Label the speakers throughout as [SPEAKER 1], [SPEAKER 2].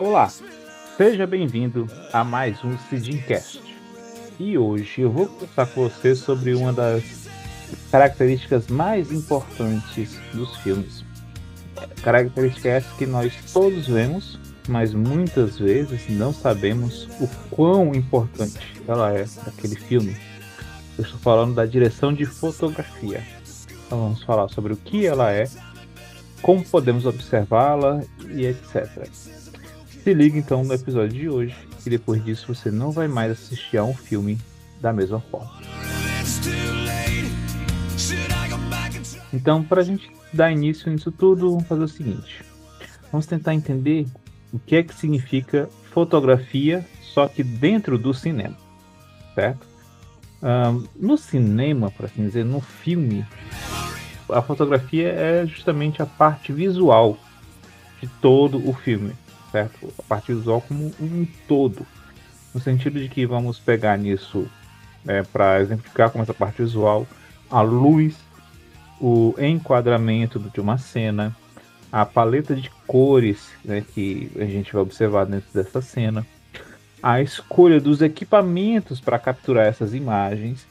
[SPEAKER 1] Olá, seja bem-vindo a mais um Sidincast. E hoje eu vou conversar com você sobre uma das características mais importantes dos filmes. Característica essa que nós todos vemos, mas muitas vezes não sabemos o quão importante ela é naquele filme. Eu estou falando da direção de fotografia. Então vamos falar sobre o que ela é, como podemos observá-la e etc. Se liga então no episódio de hoje e depois disso você não vai mais assistir a um filme da mesma forma. Então, para a gente dar início nisso tudo, vamos fazer o seguinte: vamos tentar entender o que é que significa fotografia, só que dentro do cinema, certo? Um, no cinema, para assim dizer, no filme, a fotografia é justamente a parte visual de todo o filme certo? A parte visual como um todo. No sentido de que vamos pegar nisso, é, para exemplificar com essa parte visual, a luz, o enquadramento de uma cena, a paleta de cores né, que a gente vai observar dentro dessa cena, a escolha dos equipamentos para capturar essas imagens,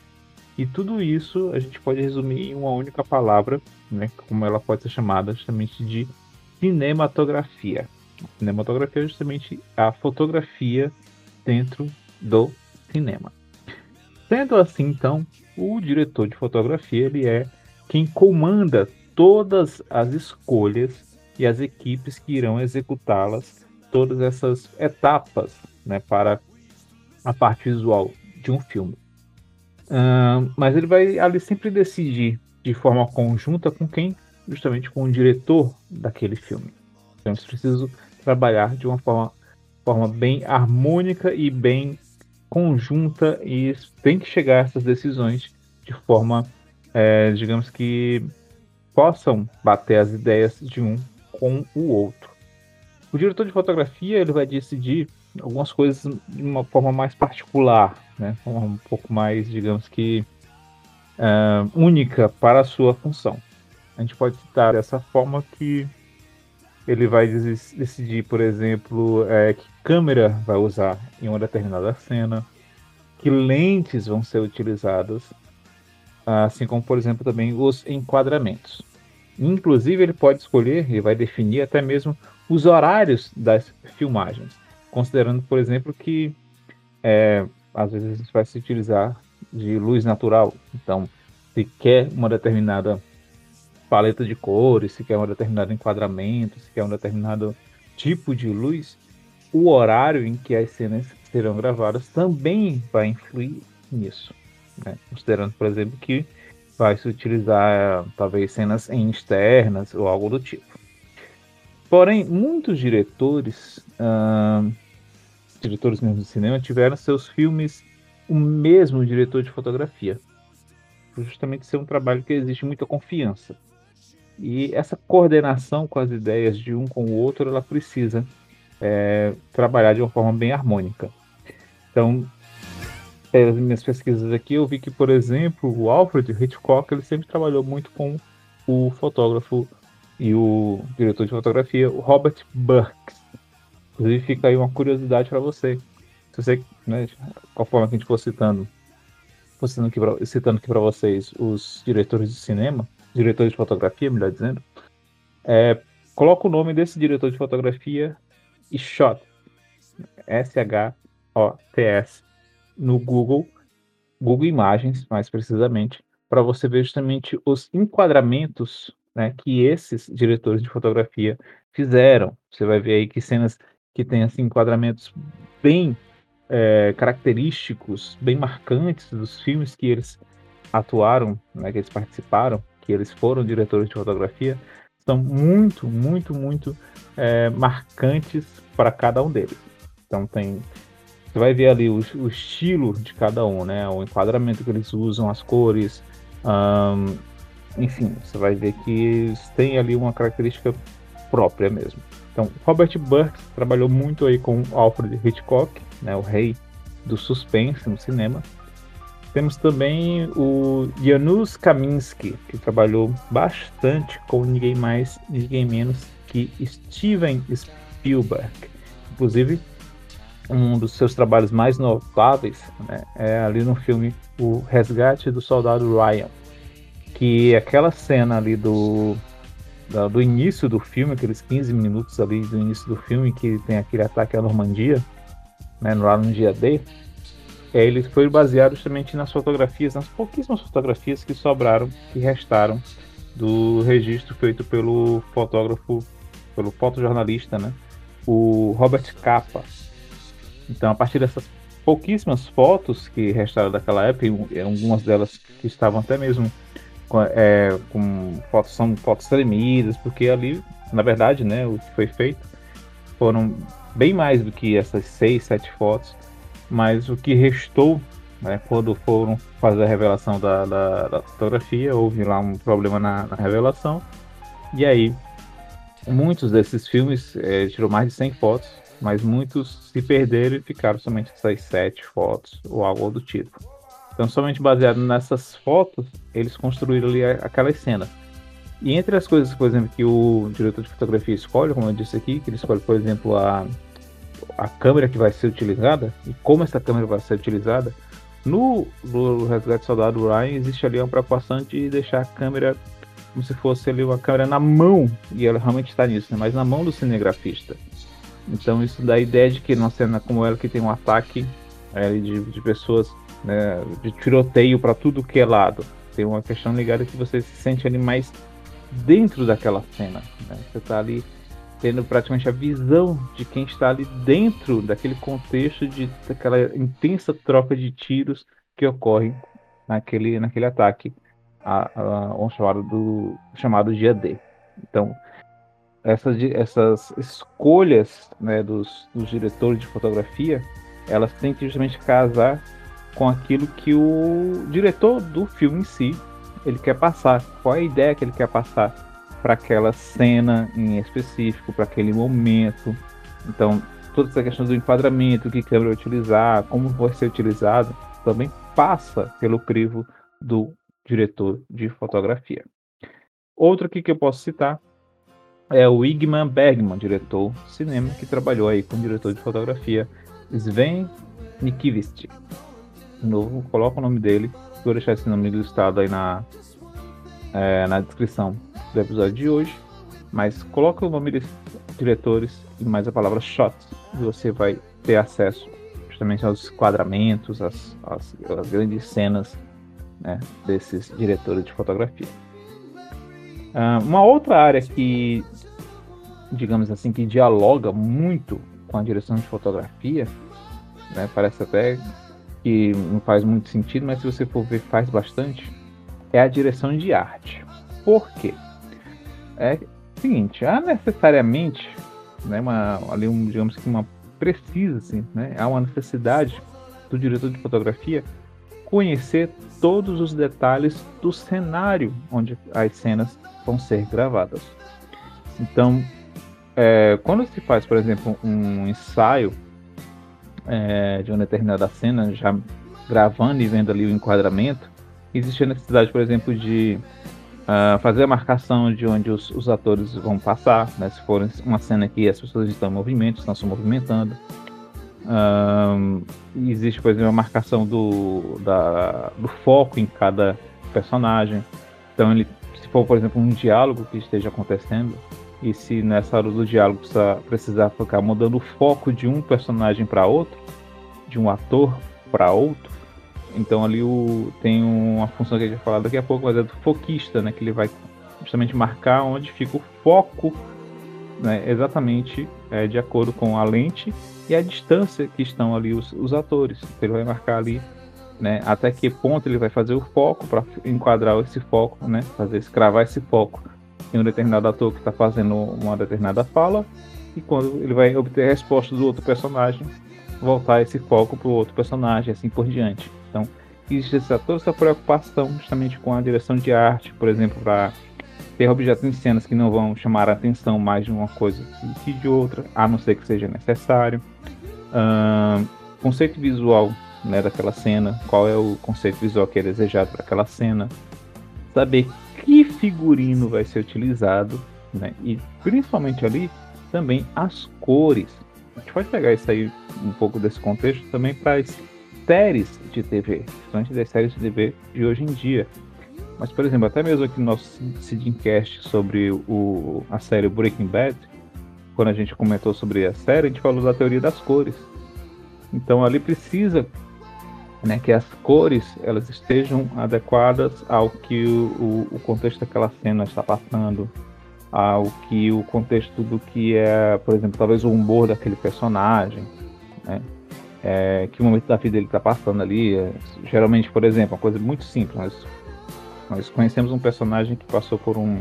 [SPEAKER 1] e tudo isso a gente pode resumir em uma única palavra, né, como ela pode ser chamada justamente de cinematografia. Cinematografia é justamente a fotografia dentro do cinema. Sendo assim, então, o diretor de fotografia ele é quem comanda todas as escolhas e as equipes que irão executá-las, todas essas etapas né, para a parte visual de um filme. Uh, mas ele vai ali sempre decidir de forma conjunta com quem? Justamente com o diretor daquele filme. Então, é preciso trabalhar de uma forma, forma bem harmônica e bem conjunta e tem que chegar a essas decisões de forma, é, digamos que possam bater as ideias de um com o outro. O diretor de fotografia ele vai decidir algumas coisas de uma forma mais particular, né? um pouco mais, digamos que, uh, única para a sua função. A gente pode citar dessa forma que ele vai decidir, por exemplo, é, que câmera vai usar em uma determinada cena, que lentes vão ser utilizadas, assim como, por exemplo, também os enquadramentos. Inclusive, ele pode escolher e vai definir até mesmo os horários das filmagens, considerando, por exemplo, que é, às vezes vai se utilizar de luz natural. Então, se quer uma determinada paleta de cores, se quer um determinado enquadramento, se quer um determinado tipo de luz, o horário em que as cenas serão gravadas também vai influir nisso. Né? Considerando, por exemplo, que vai se utilizar talvez cenas externas ou algo do tipo. Porém, muitos diretores, diretores mesmo de cinema, tiveram seus filmes o mesmo diretor de fotografia. Justamente ser um trabalho que existe muita confiança. E essa coordenação com as ideias de um com o outro, ela precisa é, trabalhar de uma forma bem harmônica. Então, as minhas pesquisas aqui, eu vi que, por exemplo, o Alfred Hitchcock ele sempre trabalhou muito com o fotógrafo e o diretor de fotografia, o Robert Burks. Inclusive, fica aí uma curiosidade para você. Se você, né, conforme a gente for citando, for citando aqui pra, citando aqui para vocês os diretores de cinema, diretor de fotografia, melhor dizendo, é, coloca o nome desse diretor de fotografia e shot, S-H-O-T-S, no Google, Google Imagens, mais precisamente, para você ver justamente os enquadramentos né, que esses diretores de fotografia fizeram. Você vai ver aí que cenas que têm assim, enquadramentos bem é, característicos, bem marcantes dos filmes que eles atuaram, né, que eles participaram, que eles foram diretores de fotografia, são muito, muito, muito é, marcantes para cada um deles. Então tem, você vai ver ali o, o, estilo de cada um, né? O enquadramento que eles usam, as cores, enfim, você vai ver que tem ali uma característica própria mesmo. Então, Robert Burks trabalhou muito aí com Alfred Hitchcock, né, o rei do suspense no cinema. Temos também o Janusz Kaminski, que trabalhou bastante com ninguém mais, ninguém menos que Steven Spielberg. Inclusive, um dos seus trabalhos mais notáveis né, é ali no filme O Resgate do Soldado Ryan, que aquela cena ali do, do, do início do filme, aqueles 15 minutos ali do início do filme, que tem aquele ataque à Normandia, né, lá no dia D, é, ele foi baseado justamente nas fotografias, nas pouquíssimas fotografias que sobraram, que restaram do registro feito pelo fotógrafo, pelo fotojornalista, né, o Robert Capa. Então, a partir dessas pouquíssimas fotos que restaram daquela época, algumas delas que estavam até mesmo com, é, com fotos, são fotos tremidas, porque ali, na verdade, né, o que foi feito foram bem mais do que essas seis, sete fotos mas o que restou, né, quando foram fazer a revelação da, da, da fotografia, houve lá um problema na, na, revelação, e aí muitos desses filmes é, tirou mais de 100 fotos, mas muitos se perderam e ficaram somente essas sete fotos ou algo do tipo. Então, somente baseado nessas fotos, eles construíram ali aquelas cenas. E entre as coisas, por exemplo, que o diretor de fotografia escolhe, como eu disse aqui, que ele escolhe, por exemplo, a, a câmera que vai ser utilizada e como essa câmera vai ser utilizada, no, no Resgate Soldado Ryan existe ali uma preocupação de deixar a câmera como se fosse ali uma câmera na mão, e ela realmente está nisso, né? mas na mão do cinegrafista. Então isso dá a ideia de que numa cena como ela que tem um ataque é, de, de pessoas, né, de tiroteio para tudo que é lado, tem uma questão ligada que você se sente ali mais dentro daquela cena. Né? Você está ali tendo praticamente a visão de quem está ali dentro daquele contexto de daquela intensa troca de tiros que ocorre naquele, naquele ataque a, a, chamado, do, chamado. Então, essas, essas escolhas né, dos, dos diretores de fotografia, elas têm que justamente casar com aquilo que o diretor do filme em si ele quer passar, qual é a ideia que ele quer passar para aquela cena em específico, para aquele momento. Então, toda essa questão do enquadramento, que câmera utilizar, como vai ser utilizado, também passa pelo crivo do diretor de fotografia. Outro aqui que eu posso citar é o Igman Bergman, diretor de cinema, que trabalhou aí com o diretor de fotografia Sven Nikivist. De novo, coloca o nome dele, vou deixar esse nome listado aí na, é, na descrição do episódio de hoje, mas coloca o nome desses diretores e mais a palavra shot e você vai ter acesso justamente aos enquadramentos, às, às, às grandes cenas né, desses diretores de fotografia. Uh, uma outra área que, digamos assim, que dialoga muito com a direção de fotografia, né, parece até que não faz muito sentido, mas se você for ver, faz bastante, é a direção de arte. Por quê? é o seguinte, há necessariamente né, uma, ali um, digamos que uma precisa, assim, né, há uma necessidade do diretor de fotografia conhecer todos os detalhes do cenário onde as cenas vão ser gravadas. Então, é, quando se faz, por exemplo, um ensaio é, de uma determinada cena, já gravando e vendo ali o enquadramento, existe a necessidade, por exemplo, de uh, fazer a marcação de onde os, os, atores vão passar, né? Se for uma cena que as pessoas estão em movimento, estão se movimentando. Existe, por exemplo, a marcação do, da, do foco em cada personagem. Então, ele, se for, por exemplo, um diálogo que esteja acontecendo, e se nessa hora do diálogo precisa, precisar ficar mudando o foco de um personagem para outro, de um ator para outro, então ali o, tem uma função que a gente vai falar daqui a pouco, mas é do foquista, né? Que ele vai justamente marcar onde fica o foco, né, exatamente é, de acordo com a lente e a distância que estão ali os, os atores. Então, ele vai marcar ali né, até que ponto ele vai fazer o foco para enquadrar esse foco, né, fazer escravar esse foco em um determinado ator que está fazendo uma determinada fala e quando ele vai obter a resposta do outro personagem, voltar esse foco para o outro personagem, assim por diante. Então, existe toda essa preocupação justamente com a direção de arte, por exemplo, para ter objetos em cenas que não vão chamar a atenção mais de uma coisa que de outra, a não ser que seja necessário. Uh, conceito visual né, daquela cena, qual é o conceito visual que é desejado para aquela cena, saber que figurino vai ser utilizado, né, e principalmente ali também as cores. A gente pode pegar isso aí um pouco desse contexto também para as séries de TV, principalmente das séries de TV de hoje em dia. Mas, por exemplo, até mesmo aqui no nosso Sidcast sobre o, a série Breaking Bad, quando a gente comentou sobre a série, a gente falou da teoria das cores. Então ali precisa né, que as cores elas estejam adequadas ao que o, o, contexto daquela cena está passando, ao que o contexto do que é, por exemplo, talvez o humor daquele personagem, né, é, que momento da vida ele está passando ali. É, geralmente, por exemplo, uma coisa muito simples, nós, nós conhecemos um personagem que passou por um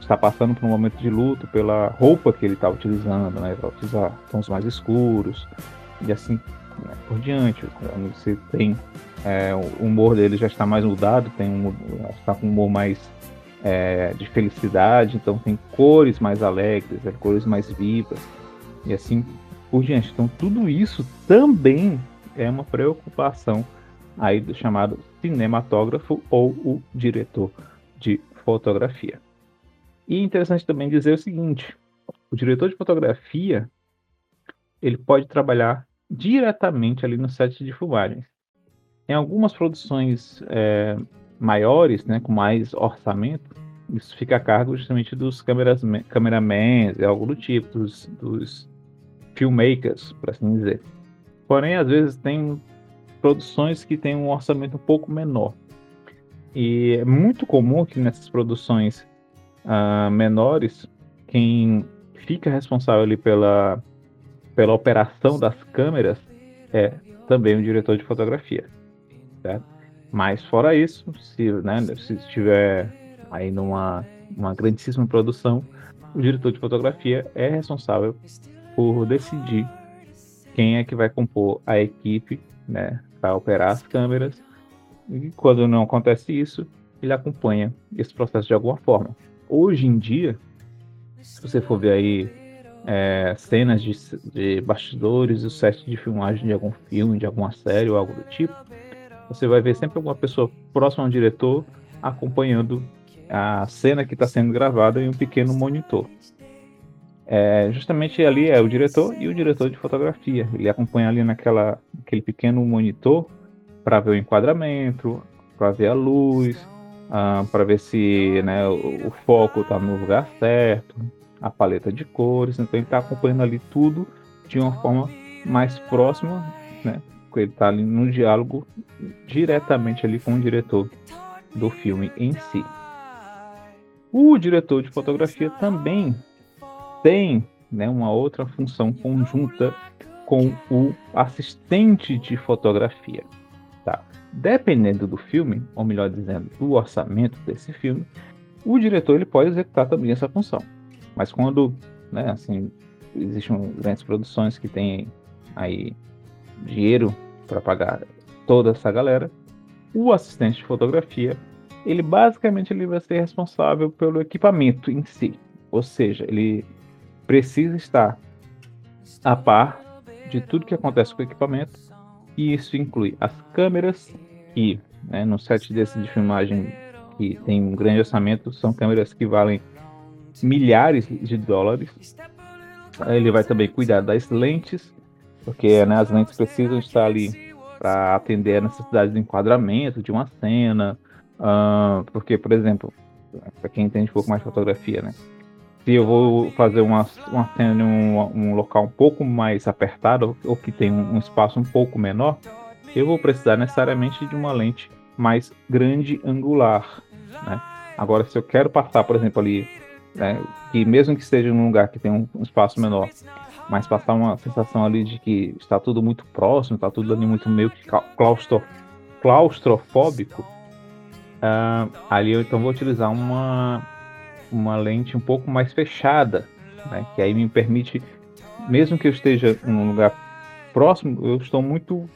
[SPEAKER 1] está passando por um momento de luto pela roupa que ele está utilizando, né? Vai utilizar tons mais escuros e assim né, por diante. Você tem é, o humor dele já está mais mudado, tem um, está com um humor mais é, de felicidade, então tem cores mais alegres, é, cores mais vivas e assim por diante. Então tudo isso também é uma preocupação aí do chamado cinematógrafo ou o diretor de fotografia. E é interessante também dizer o seguinte: o diretor de fotografia ele pode trabalhar diretamente ali no set de filmagens. Em algumas produções é, maiores, né, com mais orçamento, isso fica a cargo justamente dos cameramans, é algo do tipo, dos, dos filmmakers, por assim dizer. Porém, às vezes tem produções que têm um orçamento um pouco menor. E é muito comum que nessas produções uh, menores, quem fica responsável ali pela pela operação das câmeras é também o diretor de fotografia, certo? Mas fora isso, se, né, se estiver aí numa uma grandíssima produção, o diretor de fotografia é responsável por decidir quem é que vai compor a equipe, né, para operar as câmeras. E quando não acontece isso, ele acompanha esse processo de alguma forma. Hoje em dia, se você for ver aí é, cenas de, de bastidores, o set de filmagem de algum filme, de alguma série ou algo do tipo, você vai ver sempre alguma pessoa próxima ao diretor acompanhando a cena que está sendo gravada em um pequeno monitor. É, justamente ali é o diretor e o diretor de fotografia. Ele acompanha ali naquela aquele pequeno monitor para ver o enquadramento, para ver a luz, uh, para ver se né, o, o foco está no lugar certo, a paleta de cores, então ele está acompanhando ali tudo de uma forma mais próxima, né? Ele está ali no diálogo diretamente ali com o diretor do filme em si. O diretor de fotografia também tem né, uma outra função conjunta com o assistente de fotografia. Tá? Dependendo do filme, ou melhor dizendo, do orçamento desse filme, o diretor ele pode executar também essa função. Mas quando, né, assim, existem grandes produções que têm aí dinheiro para pagar toda essa galera, o assistente de fotografia, ele basicamente ele vai ser responsável pelo equipamento em si. Ou seja, ele precisa estar a par de tudo que acontece com o equipamento, e isso inclui as câmeras, que né, no set desse de filmagem que tem um grande orçamento, são câmeras que valem milhares de dólares. Ele vai também cuidar das lentes, porque né, as lentes precisam estar ali para atender a necessidade de enquadramento de uma cena. Uh, porque, por exemplo, para quem entende um pouco mais de fotografia, né? Se eu vou fazer uma, uma cena em um, um local um pouco mais apertado, ou que tem um, um espaço um pouco menor, eu vou precisar necessariamente de uma lente mais grande angular. Né? Agora, se eu quero passar, por exemplo, ali né? Que mesmo que esteja num lugar que tem um, um espaço menor, mas passar uma sensação ali de que está tudo muito próximo, está tudo ali muito meio que claustro, claustrofóbico, uh, ali eu então vou utilizar uma, uma lente um pouco mais fechada, né? Que aí me permite, mesmo que eu esteja num lugar próximo, eu estou muito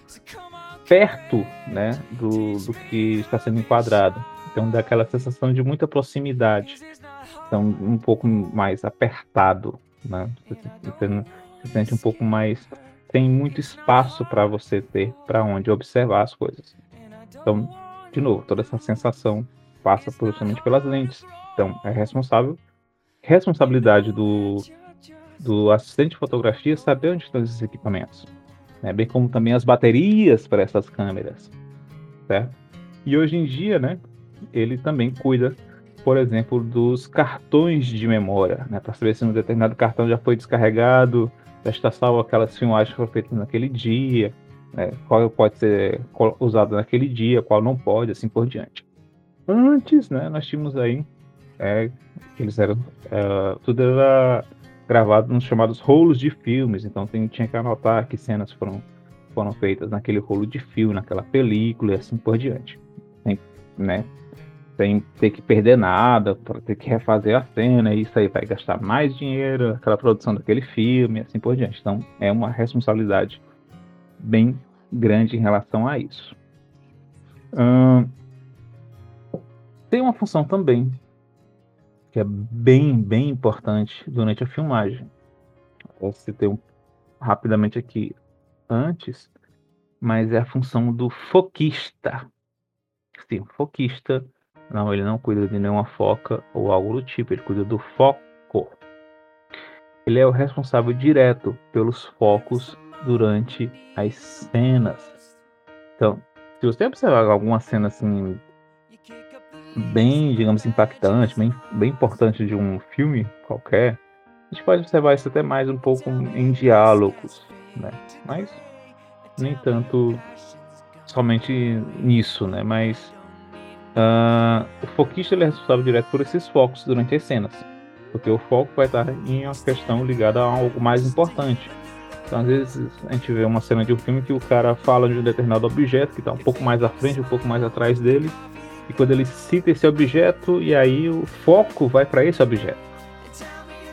[SPEAKER 1] perto, né, do, do que está sendo enquadrado. Então dá aquela sensação de muita proximidade então um pouco mais apertado, né? Você, se sente um pouco mais tem muito espaço para você ter para onde observar as coisas. Então, de novo, toda essa sensação passa justamente pelas lentes. Então, é responsável, responsabilidade do, do assistente de fotografia saber onde estão esses equipamentos, né? bem como também as baterias para essas câmeras, certo? E hoje em dia, né, ele também cuida, por exemplo, dos cartões de memória, né, para saber se um determinado cartão já foi descarregado, já está salvo aquelas filmagens que foram feitas naquele dia, né, qual pode ser usado naquele dia, qual não pode, assim por diante. Antes, né, nós tínhamos aí, é, eles eram, é, tudo era gravado nos chamados rolos de filmes, então tem, tinha que anotar que cenas foram, foram feitas naquele rolo de filme, naquela película e assim por diante. Sem, né, sem ter que perder nada, para ter que refazer a cena, e isso aí vai gastar mais dinheiro, aquela produção daquele filme, assim por diante. Então é uma responsabilidade bem grande em relação a isso. Hum, tem uma função também que é bem, bem importante durante a filmagem. Eu citei um, rapidamente aqui antes, mas é a função do foquista. Sim, foquista, não, ele não cuida de nenhuma foca ou algo do tipo, ele cuida do foco. Ele é o responsável direto pelos focos durante as cenas. Então, se você observar alguma cena assim bem, digamos, impactante, bem, bem importante de um filme qualquer, a gente pode observar isso até mais um pouco em diálogos, né? Mas nem tanto somente nisso, né? Mas uh, o foquista é responsável direto por esses focos durante as cenas, porque o foco vai estar em uma questão ligada a algo mais importante. Então, às vezes, a gente vê uma cena de um filme que o cara fala de um determinado objeto que está um pouco mais à frente, um pouco mais atrás dele, e quando ele cita esse objeto, e aí o foco vai para esse objeto,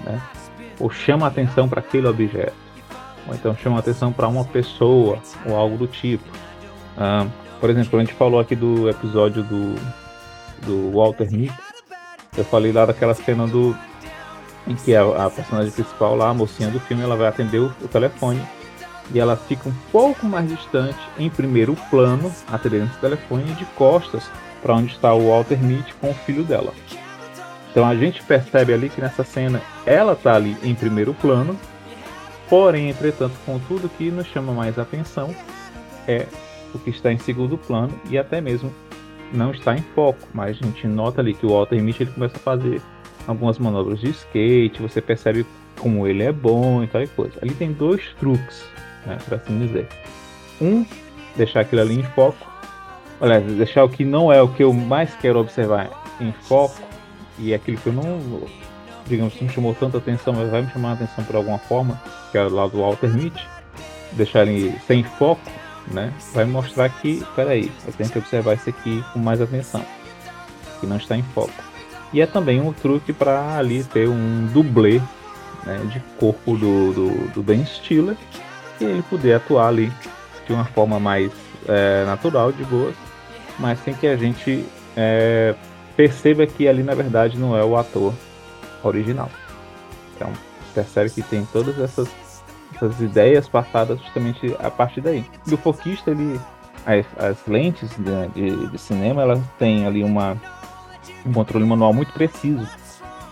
[SPEAKER 1] né? ou chama atenção para aquele objeto, ou então chama atenção para uma pessoa, ou algo do tipo. Ah, por exemplo, a gente falou aqui do episódio do, do Walter Mitty, eu falei lá daquela cena do em que a, a, personagem principal lá, a mocinha do filme, ela vai atender o, o telefone e ela fica um pouco mais distante, em primeiro plano, atendendo esse telefone, de costas para onde está o Walter Mitty com o filho dela. Então a gente percebe ali que nessa cena ela está ali em primeiro plano, porém, entretanto, contudo que nos chama mais atenção é o que está em segundo plano e até mesmo não está em foco, mas a gente nota ali que o Walter Mitty ele começa a fazer algumas manobras de skate, você percebe como ele é bom e tal e coisa. Ali tem dois truques, né, para assim dizer. Um, deixar aquilo ali em foco, Aliás, deixar o que não é o que eu mais quero observar em foco e é aquilo que eu não, digamos, não chamou tanta atenção, mas vai me chamar a atenção por alguma forma, que é lá do Walter Mitty, deixar ele sem foco, né? Vai mostrar que, peraí, eu tenho que observar isso aqui com mais atenção, que não está em foco. E é também um truque para ali ter um dublê né, de corpo do, do, do Ben Stiller e ele poder atuar ali de uma forma mais é, natural, de boas, mas sem que a gente é, perceba que ali na verdade não é o ator original. Então percebe que tem todas essas, essas ideias passadas justamente a partir daí. E o foquista, ele, as, as lentes de, de, de, cinema, elas têm ali uma, um controle manual muito preciso.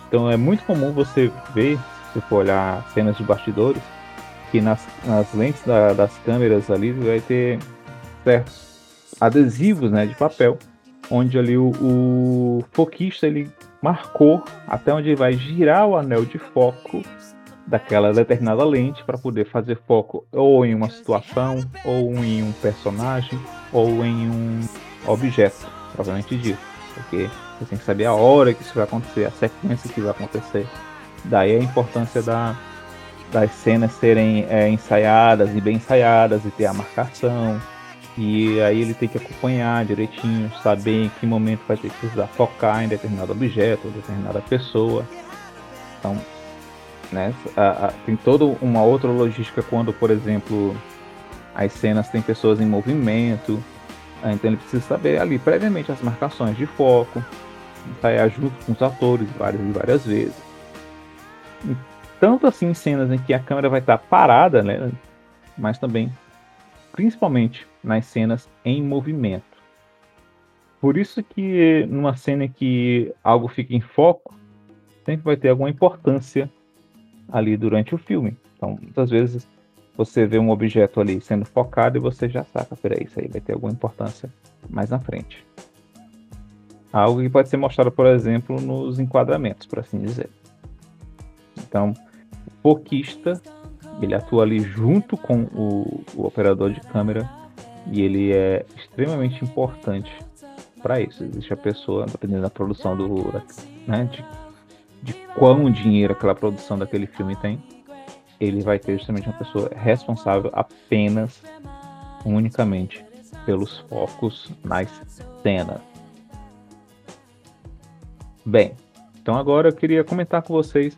[SPEAKER 1] Então é muito comum você ver, se for olhar cenas de bastidores, que nas, nas lentes da, das câmeras ali vai ter certos adesivos né, de papel, onde ali o, o foquista ele marcou até onde vai girar o anel de foco daquela determinada lente para poder fazer foco ou em uma situação, ou em um personagem, ou em um objeto, provavelmente dito. Porque você tem que saber a hora que isso vai acontecer, a sequência que vai acontecer. Daí a importância da, das cenas serem é, ensaiadas e bem ensaiadas e ter a marcação, e aí ele tem que acompanhar direitinho, saber em que momento vai ter que precisar focar em determinado objeto ou determinada pessoa. Então, né, a, a, tem toda uma outra logística quando, por exemplo, as cenas têm pessoas em movimento. Né, então ele precisa saber ali previamente as marcações de foco, ensaiar junto com os atores várias e várias vezes. E tanto assim cenas em que a câmera vai estar parada, né, mas também, principalmente, nas cenas em movimento. Por isso que numa cena em que algo fica em foco, sempre vai ter alguma importância ali durante o filme. Então, muitas vezes você vê um objeto ali sendo focado e você já saca, peraí, isso aí vai ter alguma importância mais na frente. Algo que pode ser mostrado, por exemplo, nos enquadramentos, por assim dizer. Então, o foquista, ele atua ali junto com o, o operador de câmera e ele é extremamente importante para isso. Existe a pessoa, dependendo da produção do, né, de, de quão dinheiro aquela produção daquele filme tem, ele vai ter justamente uma pessoa responsável apenas, unicamente, pelos focos nas cenas. Bem, então agora eu queria comentar com vocês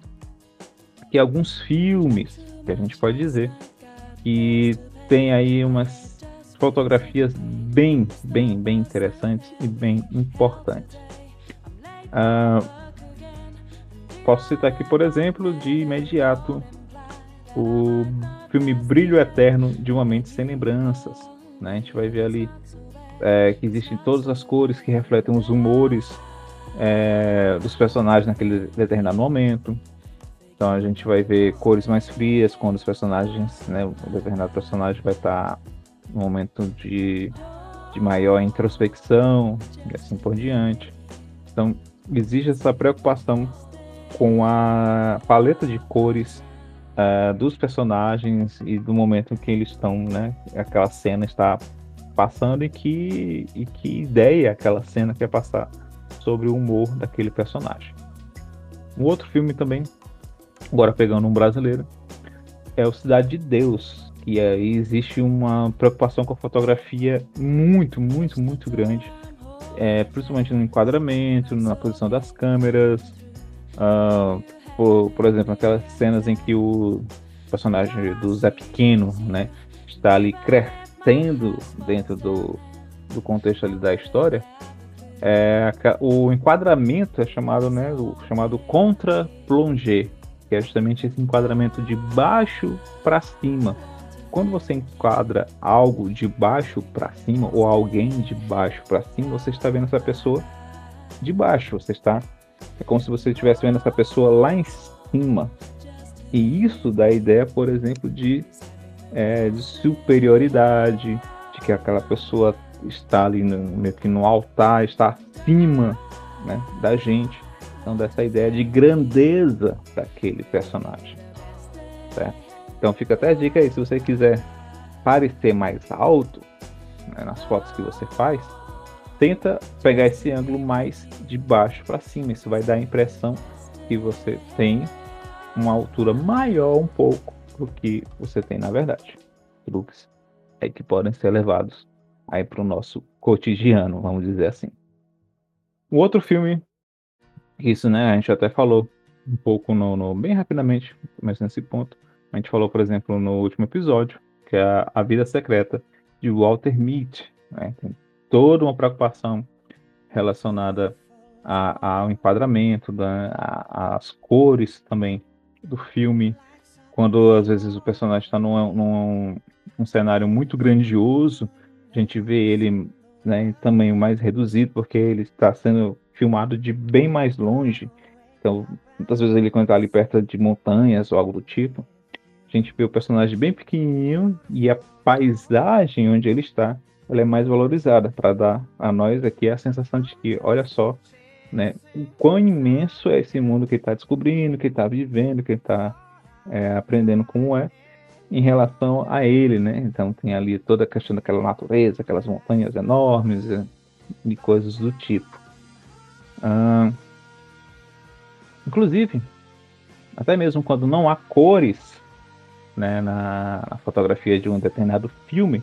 [SPEAKER 1] que alguns filmes que a gente pode dizer que tem aí umas fotografias bem, bem, bem interessantes e bem importantes. Uh, posso citar aqui, por exemplo, de imediato o filme Brilho Eterno de uma Mente Sem Lembranças. Né? A gente vai ver ali é, que existem todas as cores que refletem os humores é, dos personagens naquele determinado momento. Então a gente vai ver cores mais frias quando os personagens, né, um determinado personagem vai estar no momento de, de maior introspecção e assim por diante. Então existe essa preocupação com a paleta de cores uh, dos personagens e do momento em que eles estão, né? Aquela cena está passando e que, e que ideia aquela cena quer passar sobre o humor daquele personagem. Um outro filme também, agora pegando um brasileiro, é o Cidade de Deus, que aí existe uma preocupação com a fotografia muito, muito, muito grande, é, principalmente no enquadramento, na posição das câmeras, uh, por, por exemplo, aquelas cenas em que o personagem do Zé Pequeno, né, está ali crescendo dentro do, do contexto ali da história, é, o enquadramento é chamado, né, o chamado contra-plongé, que é justamente esse enquadramento de baixo para cima. Quando você enquadra algo de baixo para cima ou alguém de baixo para cima, você está vendo essa pessoa de baixo, você está é como se você estivesse vendo essa pessoa lá em cima. E isso dá a ideia, por exemplo, de, é, de superioridade, de que aquela pessoa está ali no, meio que no altar, está acima né, da gente. Então, dessa ideia de grandeza daquele personagem. Certo? Então, fica até a dica aí, se você quiser parecer mais alto né, nas fotos que você faz, tenta pegar esse ângulo mais de baixo para cima. Isso vai dar a impressão que você tem uma altura maior um pouco do que você tem na verdade. Truques é que podem ser levados aí para o nosso cotidiano, vamos dizer assim. O outro filme, isso né, a gente até falou um pouco no, no bem rapidamente, mas nesse ponto, a gente falou, por exemplo, no último episódio, que é a, Vida Secreta de Walter Mitty, né? Toda uma preocupação relacionada a, ao enquadramento, da, a, às cores também do filme. Quando às vezes o personagem está num, num, num, cenário muito grandioso, a gente vê ele né, em tamanho mais reduzido, porque ele está sendo filmado de bem mais longe. Então, muitas vezes ele quando está ali perto de montanhas ou algo do tipo, a gente vê o personagem bem pequenininho e a paisagem onde ele está ela é mais valorizada para dar a nós aqui a sensação de que, olha só, né, o quão imenso é esse mundo que está descobrindo, que está vivendo, que está é, aprendendo como é, em relação a ele, né? Então tem ali toda a questão daquela natureza, aquelas montanhas enormes e coisas do tipo. Ah, inclusive, até mesmo quando não há cores né, na, na fotografia de um determinado filme,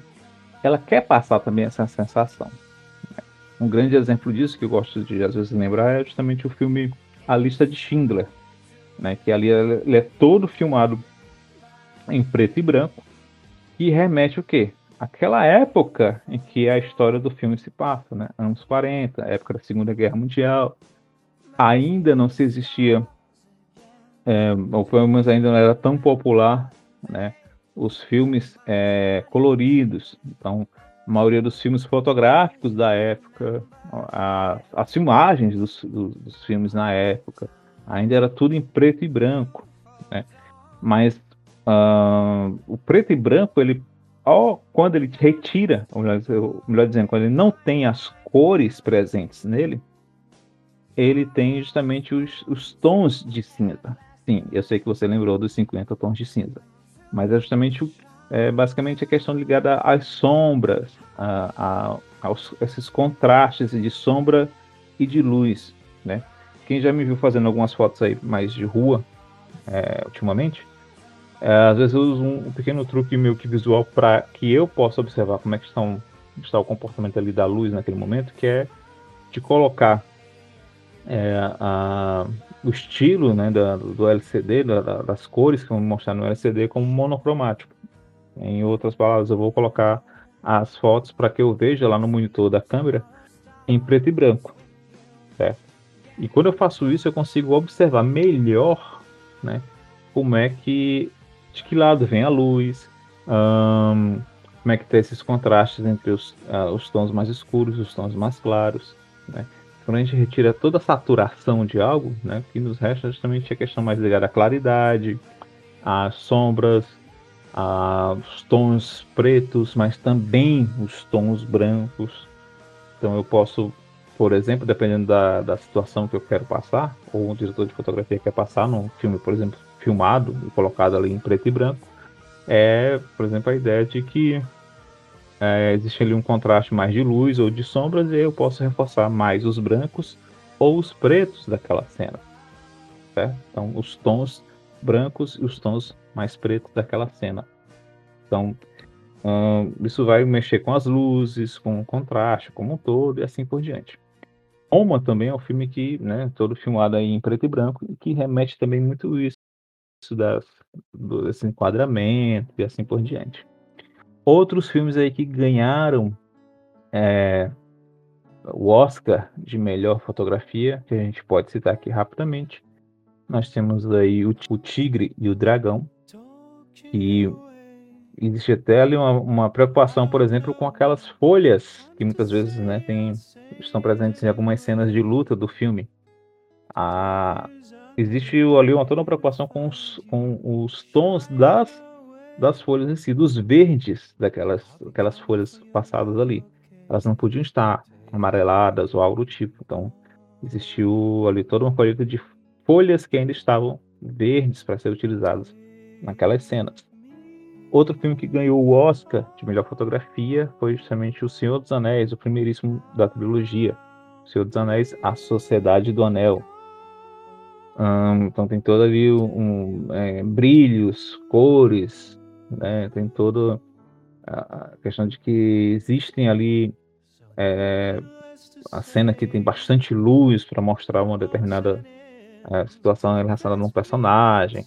[SPEAKER 1] ela quer passar também essa sensação. Um grande exemplo disso que eu gosto de às vezes lembrar é justamente o filme A Lista de Schindler, né? Que ali ele é todo filmado em preto e branco e remete o quê? Aquela época em que a história do filme se passa, né? Anos 40, época da Segunda Guerra Mundial. Ainda não se existia, é, ou pelo menos ainda não era tão popular, né? Os filmes é, coloridos. Então, a maioria dos filmes fotográficos da época, a, as filmagens dos, dos, dos, filmes na época, ainda era tudo em preto e branco. Né? Mas uh, o preto e branco, ele, ó, quando ele retira, ou melhor, melhor dizendo, quando ele não tem as cores presentes nele, ele tem justamente os, os tons de cinza. Sim, eu sei que você lembrou dos 50 tons de cinza, mas é justamente é basicamente a questão ligada às sombras, a, a, aos esses contrastes de sombra e de luz, né? Quem já me viu fazendo algumas fotos aí mais de rua é, ultimamente, é, às vezes eu uso um, um, pequeno truque meio que visual para que eu possa observar como é que estão, está o comportamento ali da luz naquele momento, que é de colocar é, a, o estilo né, da, do LCD, da, das cores que vão mostrar no LCD como monocromático. Em outras palavras, eu vou colocar as fotos para que eu veja lá no monitor da câmera em preto e branco, certo? E quando eu faço isso, eu consigo observar melhor, né, como é que de que lado vem a luz, como é que tem esses contrastes entre os, uh, os tons mais escuros e os tons mais claros, né? Quando a gente retira toda a saturação de algo, né, que nos resta justamente a questão mais ligada à claridade, às sombras, aos tons pretos, mas também os tons brancos. Então eu posso, por exemplo, dependendo da, da situação que eu quero passar, ou o diretor de fotografia quer passar num filme, por exemplo, filmado e colocado ali em preto e branco, é, por exemplo, a ideia de que é, existe ali um contraste mais de luz ou de sombras, e eu posso reforçar mais os brancos ou os pretos daquela cena. Certo? Então, os tons brancos e os tons mais pretos daquela cena. Então, hum, isso vai mexer com as luzes, com o contraste como um todo e assim por diante. Roma também é um filme que, né, todo filmado em preto e branco, que remete também muito isso das, desse enquadramento e assim por diante. Outros filmes aí que ganharam é, o Oscar de melhor fotografia, que a gente pode citar aqui rapidamente. Nós temos aí o, o Tigre e o Dragão. E existe até ali uma, uma, preocupação, por exemplo, com aquelas folhas que muitas vezes né, tem, estão presentes em algumas cenas de luta do filme. Ah, existe ali uma, toda uma preocupação com os, com os tons das das folhas em si, dos verdes daquelas aquelas folhas passadas ali. Elas não podiam estar amareladas ou algo do tipo. Então, existiu ali toda uma colheita de folhas que ainda estavam verdes para ser utilizadas naquelas cenas. Outro filme que ganhou o Oscar de melhor fotografia foi justamente O Senhor dos Anéis, o primeiríssimo da trilogia. O Senhor dos Anéis, A Sociedade do Anel. então tem todo ali um, é, brilhos, cores, né? Tem toda a questão de que existem ali é, a cena que tem bastante luz para mostrar uma determinada é, situação relacionada a um personagem.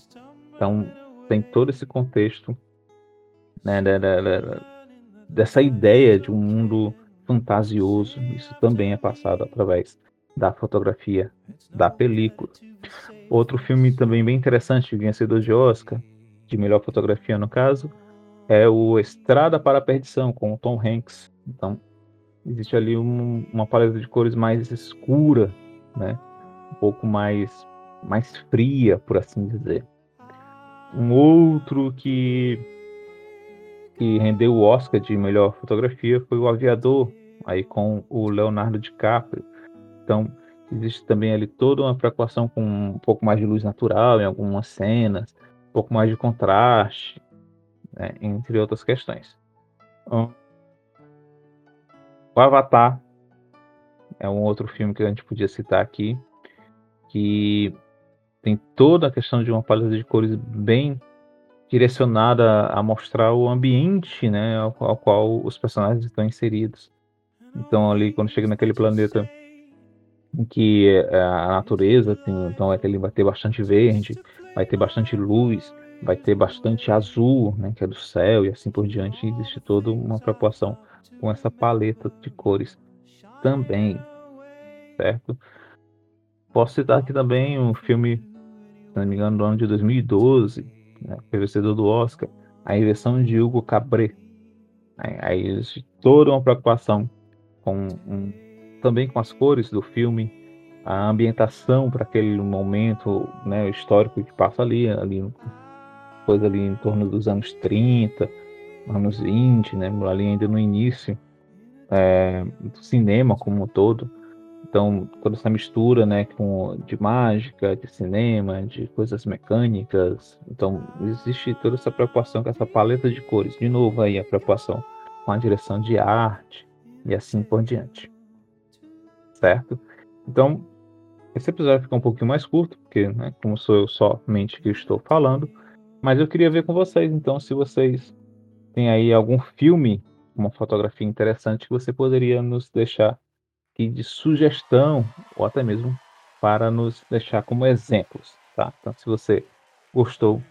[SPEAKER 1] Então tem todo esse contexto né, de, de, de, dessa ideia de um mundo fantasioso. Isso também é passado através da fotografia da película. Outro filme também bem interessante, vencedor de Oscar, de melhor fotografia no caso, é o Estrada para a Perdição, com o Tom Hanks. Então, existe ali um, uma paleta de cores mais escura, né? Um pouco mais, mais fria, por assim dizer. Um outro que, que rendeu o Oscar de melhor fotografia foi o Aviador, aí com o Leonardo DiCaprio. Então, existe também ali toda uma preocupação com um pouco mais de luz natural em algumas cenas, um pouco mais de contraste, né, entre outras questões. Então, o Avatar é um outro filme que a gente podia citar aqui, que tem toda a questão de uma paleta de cores bem direcionada a mostrar o ambiente né, ao, ao qual os personagens estão inseridos. Então ali quando chega naquele planeta em que é, a natureza tem, então é ele vai ter bastante verde, vai ter bastante luz, vai ter bastante azul, né, que é do céu e assim por diante. Existe toda uma preocupação com essa paleta de cores também, certo? Posso citar aqui também um filme, se não me engano, do ano de 2012, né, que vencedor do Oscar,
[SPEAKER 2] a invenção de Hugo Cabret. Aí existe toda uma preocupação com um, também com as cores do filme, a ambientação para aquele momento né, histórico que passa ali, ali coisa ali em torno dos anos 30, anos 20, né, ali ainda no início é, do cinema como um todo. Então, toda essa mistura, né, com, de mágica, de cinema, de coisas mecânicas. Então, existe toda essa preocupação com essa paleta de cores. De novo aí, a preocupação com a direção de arte e assim por diante. Certo? Então, esse episódio ficou um pouquinho mais curto, porque, né, como sou eu somente que estou falando, mas eu queria ver com vocês, então, se vocês têm aí algum filme, uma fotografia interessante que você poderia nos deixar aqui de sugestão, ou até mesmo para nos deixar como exemplos, tá? Então, se você gostou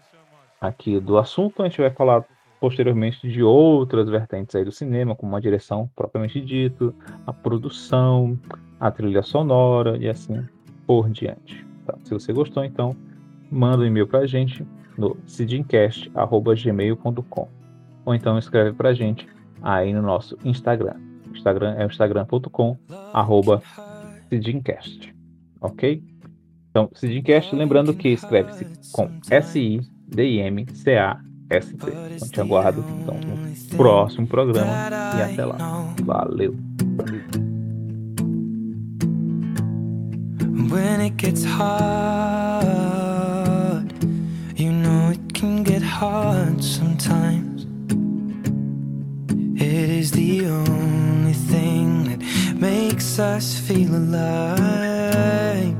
[SPEAKER 2] aqui do assunto, a gente vai falar posteriormente de outras vertentes aí do cinema, como a direção propriamente dito, a produção, a trilha sonora e assim por diante. Tá? Se você gostou, então manda um e-mail para a gente no sidincast.gmail.com ou então escreve para a gente aí no nosso Instagram. Instagram é instagram.com arroba sidincast, ok? Então, Sidincast, lembrando que escreve-se com S-I-D-I-M-C-A-S-T. Então, te aguardo então, no próximo programa e até lá. Valeu! when it gets hard. You know it can get hard sometimes. It is the only thing that makes us feel alive.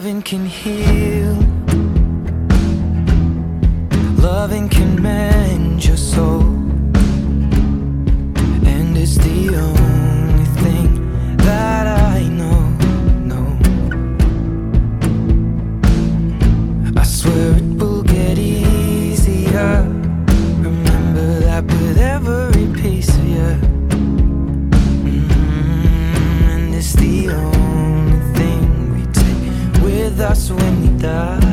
[SPEAKER 2] Loving can heal. Loving can mend your soul. da sua unidade.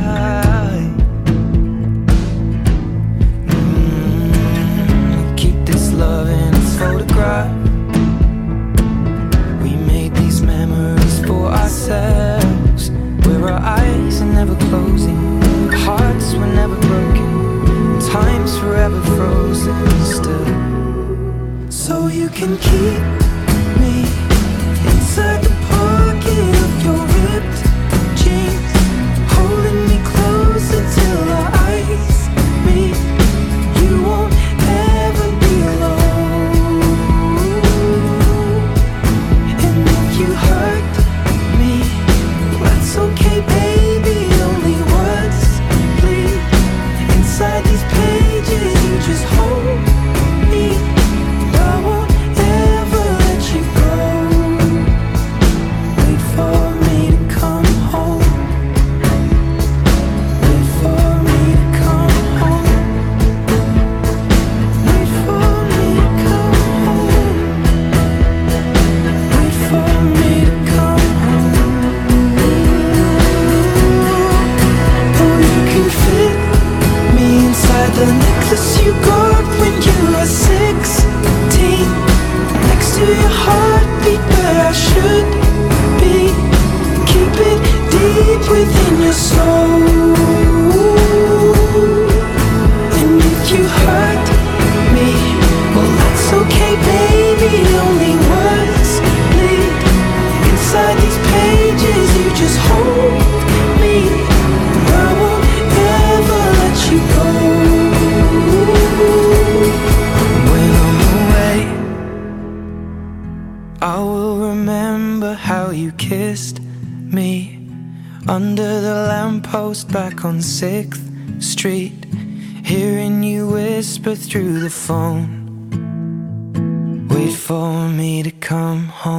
[SPEAKER 2] Whisper through the phone.